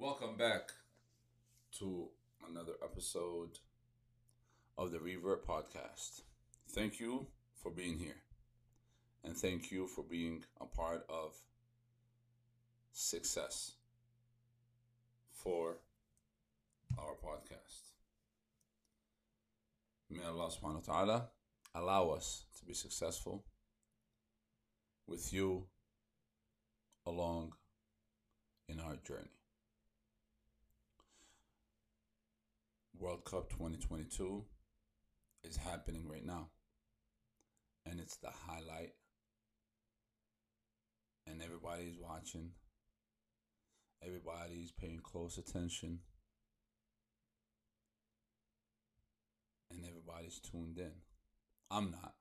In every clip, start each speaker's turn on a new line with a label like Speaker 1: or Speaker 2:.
Speaker 1: Welcome back to another episode of the Revert Podcast. Thank you for being here. And thank you for being a part of success for our podcast. May Allah subhanahu wa ta'ala allow us to be successful with you along in our journey. World Cup 2022 is happening right now. And it's the highlight. And everybody's watching. Everybody's paying close attention. And everybody's tuned in. I'm not.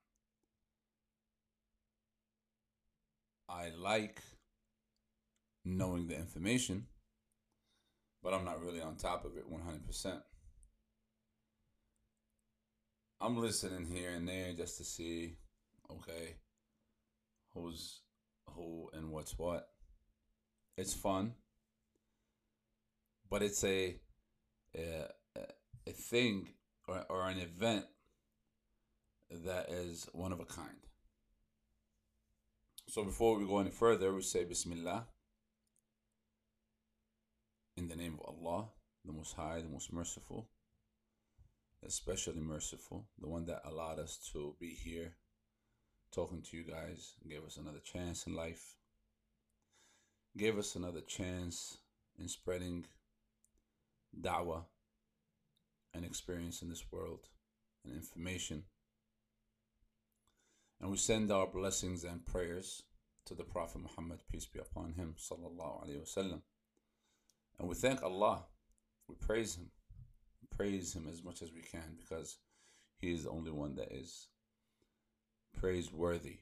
Speaker 1: I like knowing the information, but I'm not really on top of it 100%. I'm listening here and there just to see, okay, who's who and what's what. It's fun, but it's a a, a thing or, or an event that is one of a kind. So before we go any further, we say Bismillah in the name of Allah, the Most High, the Most Merciful especially merciful, the one that allowed us to be here talking to you guys, gave us another chance in life, gave us another chance in spreading da'wah and experience in this world and information. And we send our blessings and prayers to the Prophet Muhammad, peace be upon him, sallallahu alaihi wasallam. And we thank Allah, we praise him praise him as much as we can because he is the only one that is praiseworthy.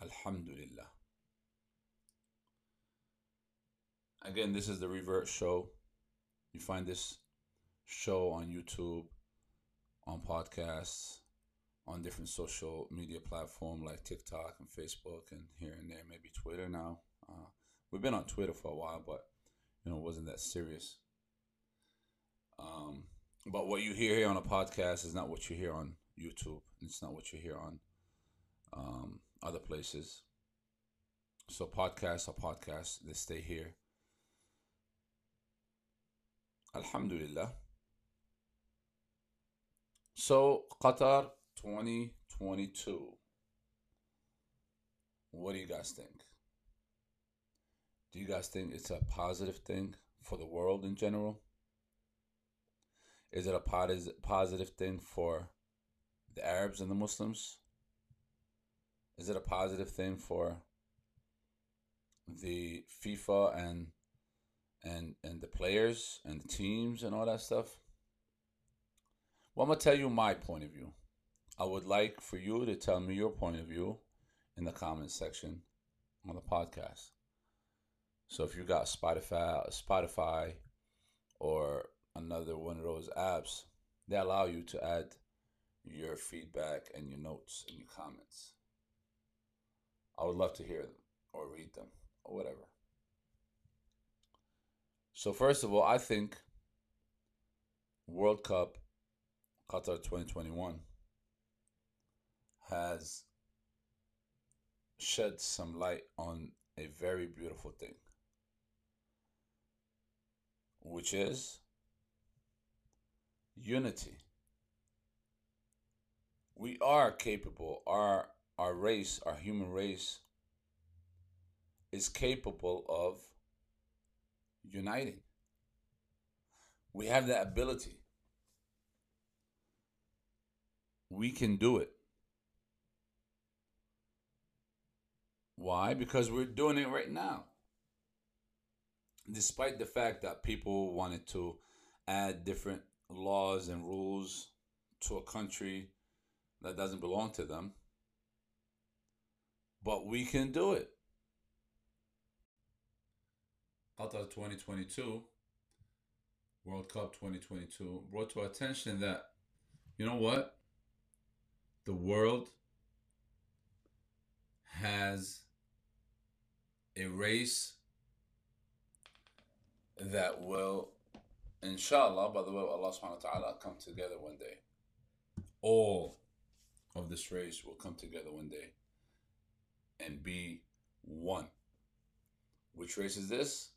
Speaker 1: Alhamdulillah. Again, this is the Revert Show. You find this show on YouTube, on podcasts, on different social media platform like TikTok and Facebook, and here and there, maybe Twitter now. Uh, we've been on Twitter for a while, but you know, wasn't that serious. Um, but what you hear here on a podcast is not what you hear on YouTube. It's not what you hear on um, other places. So podcasts are podcasts. They stay here. Alhamdulillah. So Qatar 2022. What do you guys think? Do you guys think it's a positive thing for the world in general? Is it a positive thing for the Arabs and the Muslims? Is it a positive thing for the FIFA and and and the players and the teams and all that stuff? Well, I'm gonna tell you my point of view. I would like for you to tell me your point of view in the comments section on the podcast. So if you got Spotify, Spotify, or another one of those apps, they allow you to add your feedback and your notes and your comments. I would love to hear them or read them or whatever. So, first of all, I think World Cup Qatar 2021 has shed some light on a very beautiful thing, which is unity. We are capable, our, our race, our human race, is capable of uniting. We have that ability. We can do it. Why? Because we're doing it right now. Despite the fact that people wanted to add different laws and rules to a country that doesn't belong to them. But we can do it. Qatar 2022, World Cup 2022, brought to attention that, you know what? The world has a race that will, inshallah, by the way, Allah subhanahu wa ta'ala, come together one day. All of this race will come together one day and be one. Which race is this?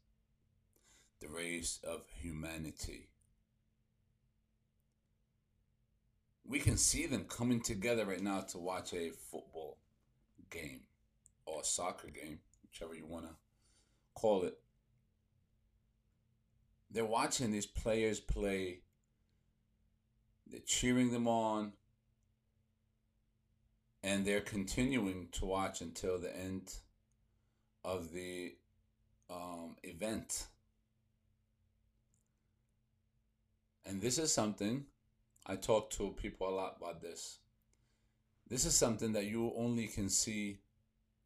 Speaker 1: The race of humanity. We can see them coming together right now to watch a football game or a soccer game, whichever you want to call it. They're watching these players play. They're cheering them on. And they're continuing to watch until the end of the um, event. And this is something I talk to people a lot about this. This is something that you only can see,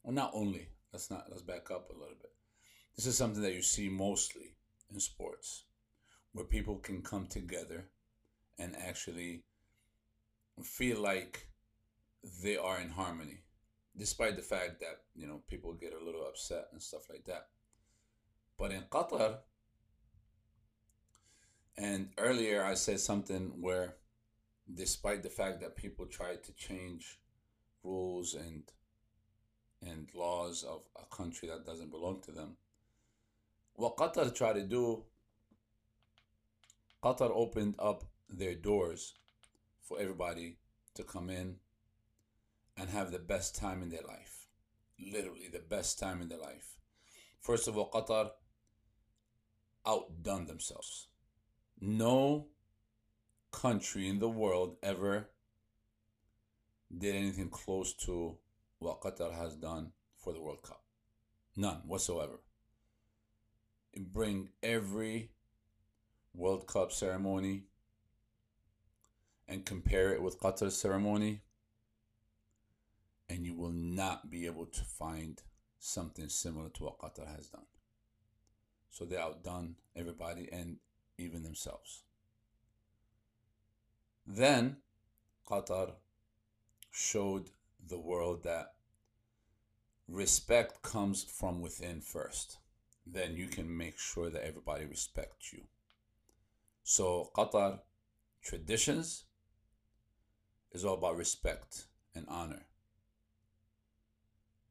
Speaker 1: well, not only. Let's not let's back up a little bit. This is something that you see mostly in sports, where people can come together and actually feel like they are in harmony, despite the fact that you know people get a little upset and stuff like that. But in Qatar, and earlier I said something where, despite the fact that people tried to change rules and and laws of a country that doesn't belong to them, what Qatar tried to do, Qatar opened up their doors for everybody to come in and have the best time in their life. Literally, the best time in their life. First of all, Qatar outdone themselves. No country in the world ever did anything close to what Qatar has done for the World Cup. None whatsoever. Bring every World Cup ceremony and compare it with Qatar's ceremony, and you will not be able to find something similar to what Qatar has done. So they outdone everybody and even themselves. Then Qatar showed the world that respect comes from within first. Then you can make sure that everybody respects you. So Qatar traditions is all about respect and honor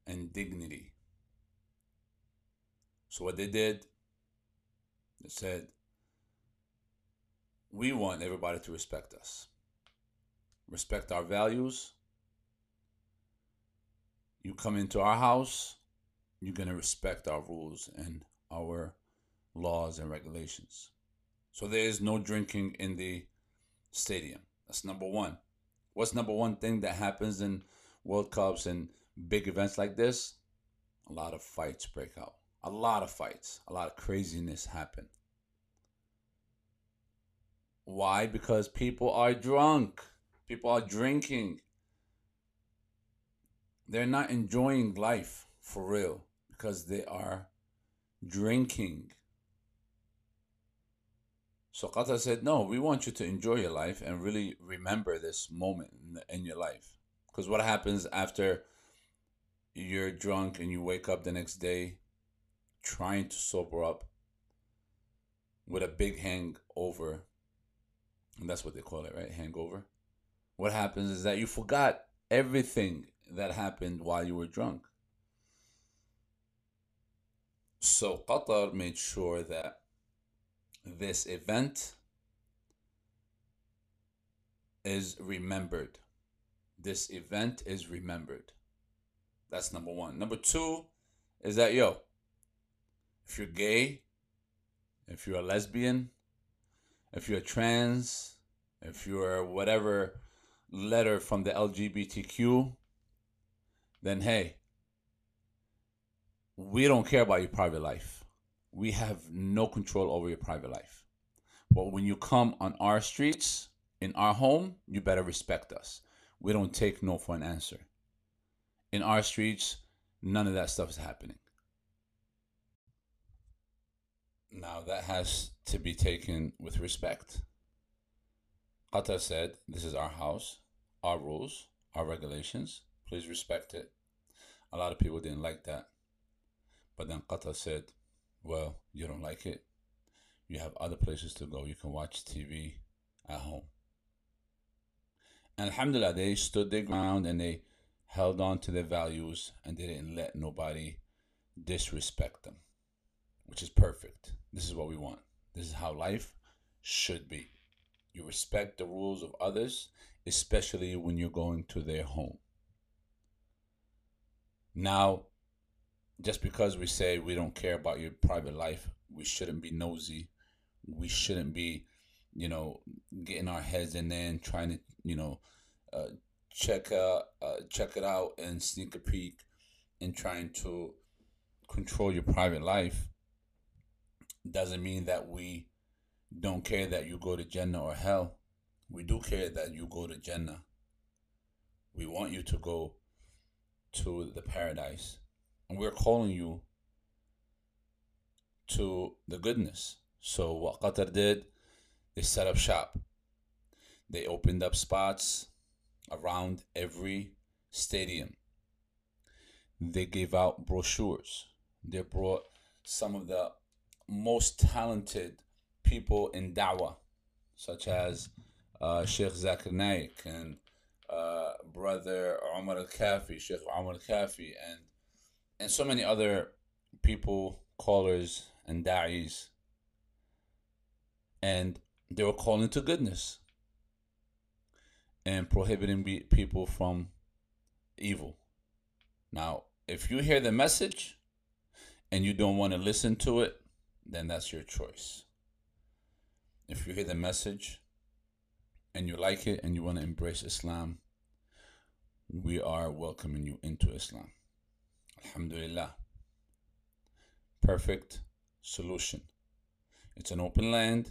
Speaker 1: and dignity. So what they did they said, We want everybody to respect us, respect our values. You come into our house, you're going to respect our rules and our laws and regulations. So there is no drinking in the stadium. That's number one. What's number one thing that happens in World Cups and big events like this? A lot of fights break out a lot of fights, a lot of craziness happen. Why? Because people are drunk. People are drinking. They're not enjoying life for real because they are drinking. So Qatar said, No, we want you to enjoy your life and really remember this moment in, in your life. Because what happens after you're drunk and you wake up the next day trying to sober up with a big hangover. And that's what they call it, right? Hangover. What happens is that you forgot everything that happened while you were drunk. So Qatar made sure that this event is remembered. This event is remembered. That's number one. Number two is that, yo, if you're gay, if you're a lesbian, if you're trans, if you're whatever letter from the LGBTQ, then hey, we don't care about your private life. We have no control over your private life. But when you come on our streets, in our home, you better respect us. We don't take no for an answer. In our streets, none of that stuff is happening. Now that has to be taken with respect. Qatar said, This is our house, our rules, our regulations. Please respect it. A lot of people didn't like that. But then Qatar said, Well, you don't like it. You have other places to go. You can watch TV at home. And Alhamdulillah, they stood their ground and they held on to their values and they didn't let nobody disrespect them, which is perfect. This is what we want. This is how life should be. You respect the rules of others, especially when you're going to their home. Now, just because we say we don't care about your private life, we shouldn't be nosy. We shouldn't be, you know, getting our heads in there and trying to, you know, uh, check uh, uh, check it out and sneak a peek and trying to control your private life doesn't mean that we don't care that you go to Jannah or hell. We do care that you go to Jannah. We want you to go to the paradise. We're calling you to the goodness. So what Qatar did, they set up shop. They opened up spots around every stadium. They gave out brochures. They brought some of the most talented people in da'wah, such as uh, Sheikh Zakir Naik and uh, brother Omar Al Kafi, Sheikh Omar Al Kafi, and and so many other people, callers, and da'is. And they were calling to goodness and prohibiting people from evil. Now, if you hear the message and you don't want to listen to it, then that's your choice. If you hear the message and you like it and you want to embrace Islam, we are welcoming you into Islam. Alhamdulillah. Perfect solution. It's an open land,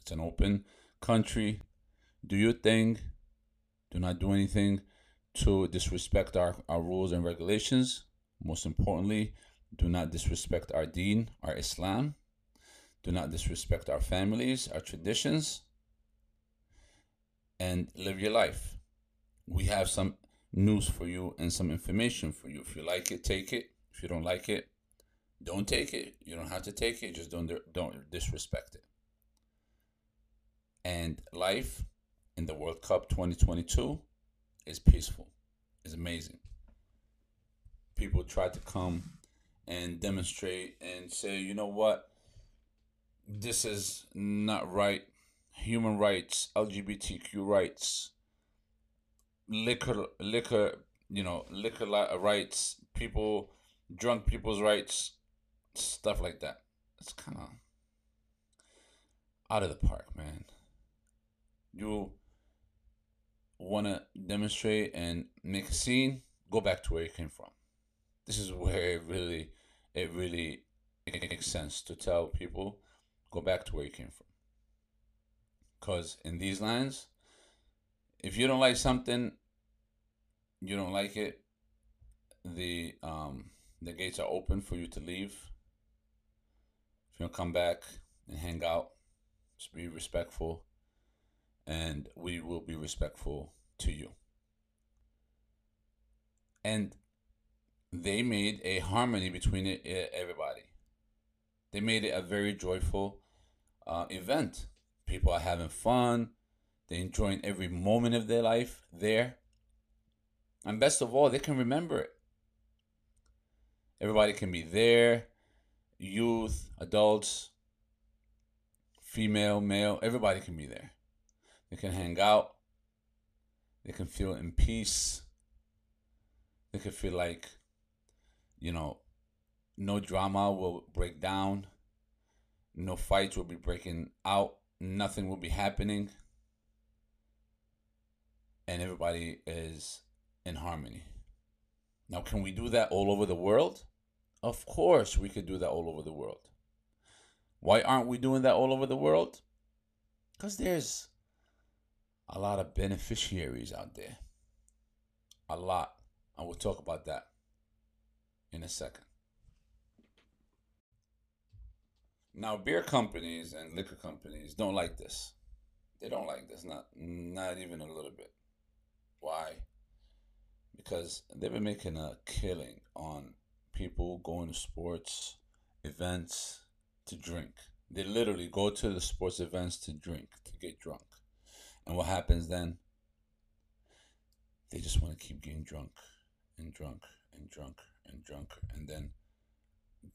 Speaker 1: it's an open country. Do your thing. Do not do anything to disrespect our, our rules and regulations. Most importantly, do not disrespect our deen, our Islam. Do not disrespect our families, our traditions. And live your life. We have some news for you and some information for you. If you like it, take it. If you don't like it, don't take it. You don't have to take it. Just don't don't disrespect it. And life in the World Cup 2022 is peaceful. It's amazing. People try to come and demonstrate and say, you know what, this is not right. Human rights, LGBTQ rights, liquor, liquor, you know, liquor rights, people, drunk people's rights, stuff like that. It's kind of out of the park, man. You want to demonstrate and make a scene, go back to where you came from. This is where it really, it really makes sense to tell people, go back to where you came from. Because in these lands, if you don't like something, you don't like it, the um, the gates are open for you to leave. If you don't come back and hang out, just be respectful and we will be respectful to you. And they made a harmony between everybody. They made it a very joyful uh, event. People are having fun. They're enjoying every moment of their life there. And best of all, they can remember it. Everybody can be there youth, adults, female, male, everybody can be there. They can hang out. They can feel in peace. They can feel like, you know, no drama will break down. No fights will be breaking out. Nothing will be happening. And everybody is in harmony. Now, can we do that all over the world? Of course, we could do that all over the world. Why aren't we doing that all over the world? Because there's a lot of beneficiaries out there. A lot. And we'll talk about that in a second. Now, beer companies and liquor companies don't like this. They don't like this, not not even a little bit. Why? Because they've been making a killing on people going to sports events to drink. They literally go to the sports events to drink, to get drunk. And what happens then? They just want to keep getting drunk and drunk and drunk and drunk and then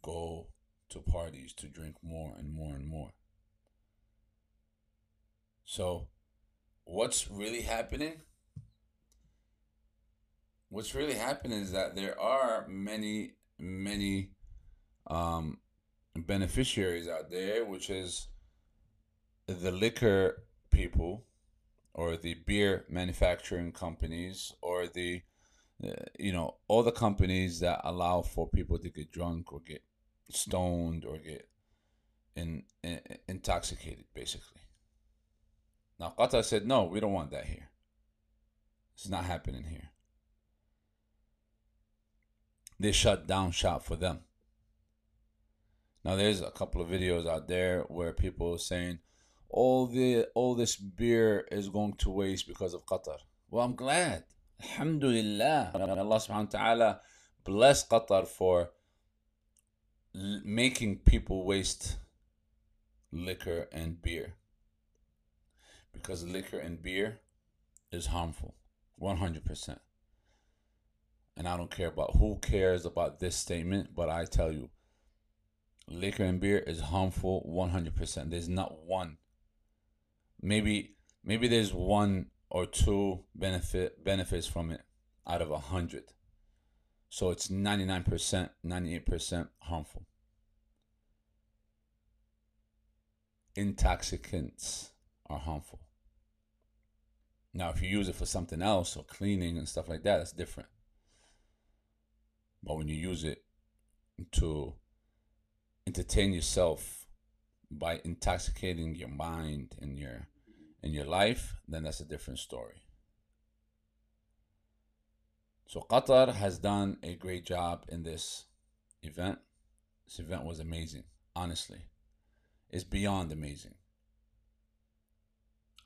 Speaker 1: go to parties to drink more and more and more. So, what's really happening? What's really happening is that there are many, many um, beneficiaries out there, which is the liquor people or the beer manufacturing companies or the uh, you know all the companies that allow for people to get drunk or get stoned or get in, in intoxicated basically. Now qatar said no we don't want that here. It's not happening here they shut down shop for them now there's a couple of videos out there where people are saying all the all this beer is going to waste because of Qatar. Well, I'm glad. Alhamdulillah. Allah subhanahu wa ta'ala bless Qatar for making people waste liquor and beer. Because liquor and beer is harmful. 100%. And I don't care about who cares about this statement, but I tell you, liquor and beer is harmful 100%. There's not one maybe maybe there's one or two benefit benefits from it out of a hundred. So it's 99%, 98% harmful. Intoxicants are harmful. Now, if you use it for something else or cleaning and stuff like that, that's different. But when you use it to entertain yourself by intoxicating your mind and your in your life, then that's a different story. So Qatar has done a great job in this event. This event was amazing, honestly. It's beyond amazing.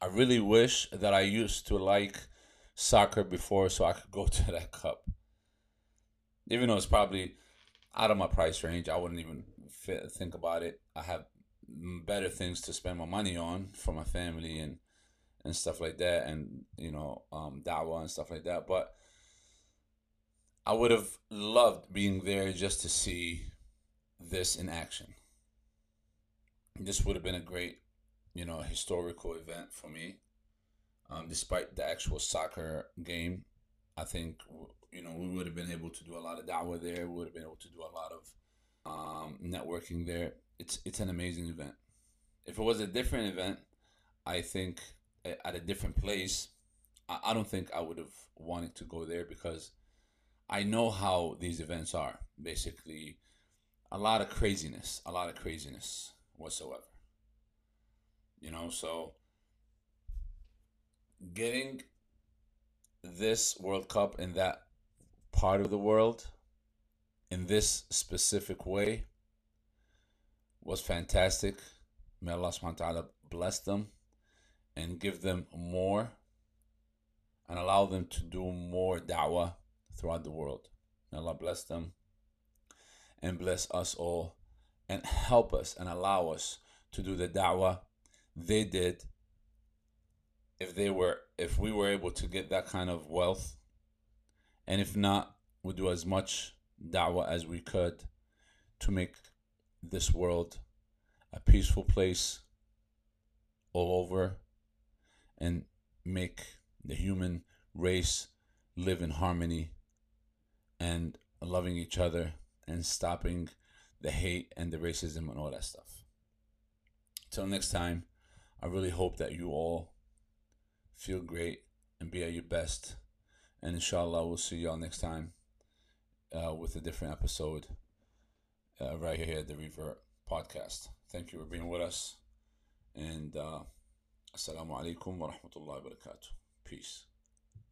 Speaker 1: I really wish that I used to like soccer before so I could go to that cup. Even though it's probably out of my price range, I wouldn't even think about it. I have better things to spend my money on for my family and and stuff like that and you know um da'wah and stuff like that but I would have loved being there just to see this in action. This would have been a great, you know, historical event for me. Um, despite the actual soccer game, I think you know we would have been able to do a lot of da'wah there. We would have been able to do a lot of um, networking there it's it's an amazing event. If it was a different event, I think at a different place, I, I don't think I would have wanted to go there because I know how these events are. Basically, a lot of craziness, a lot of craziness whatsoever. You know, so getting this World Cup in that part of the world in this specific way was fantastic. May Allah subhanahu wa ta'ala bless them and give them more and allow them to do more da'wah throughout the world. May Allah bless them and bless us all and help us and allow us to do the da'wah they did if they were if we were able to get that kind of wealth and if not we'll do as much da'wah as we could to make this world a peaceful place all over and make the human race live in harmony and loving each other and stopping the hate and the racism and all that stuff. Till next time, I really hope that you all feel great and be at your best. And inshallah, we'll see y'all next time uh, with a different episode uh, right here at the Revert podcast. Thank you for being with us. And uh, Assalamu alaikum wa rahmatullahi wa barakatuh. Peace.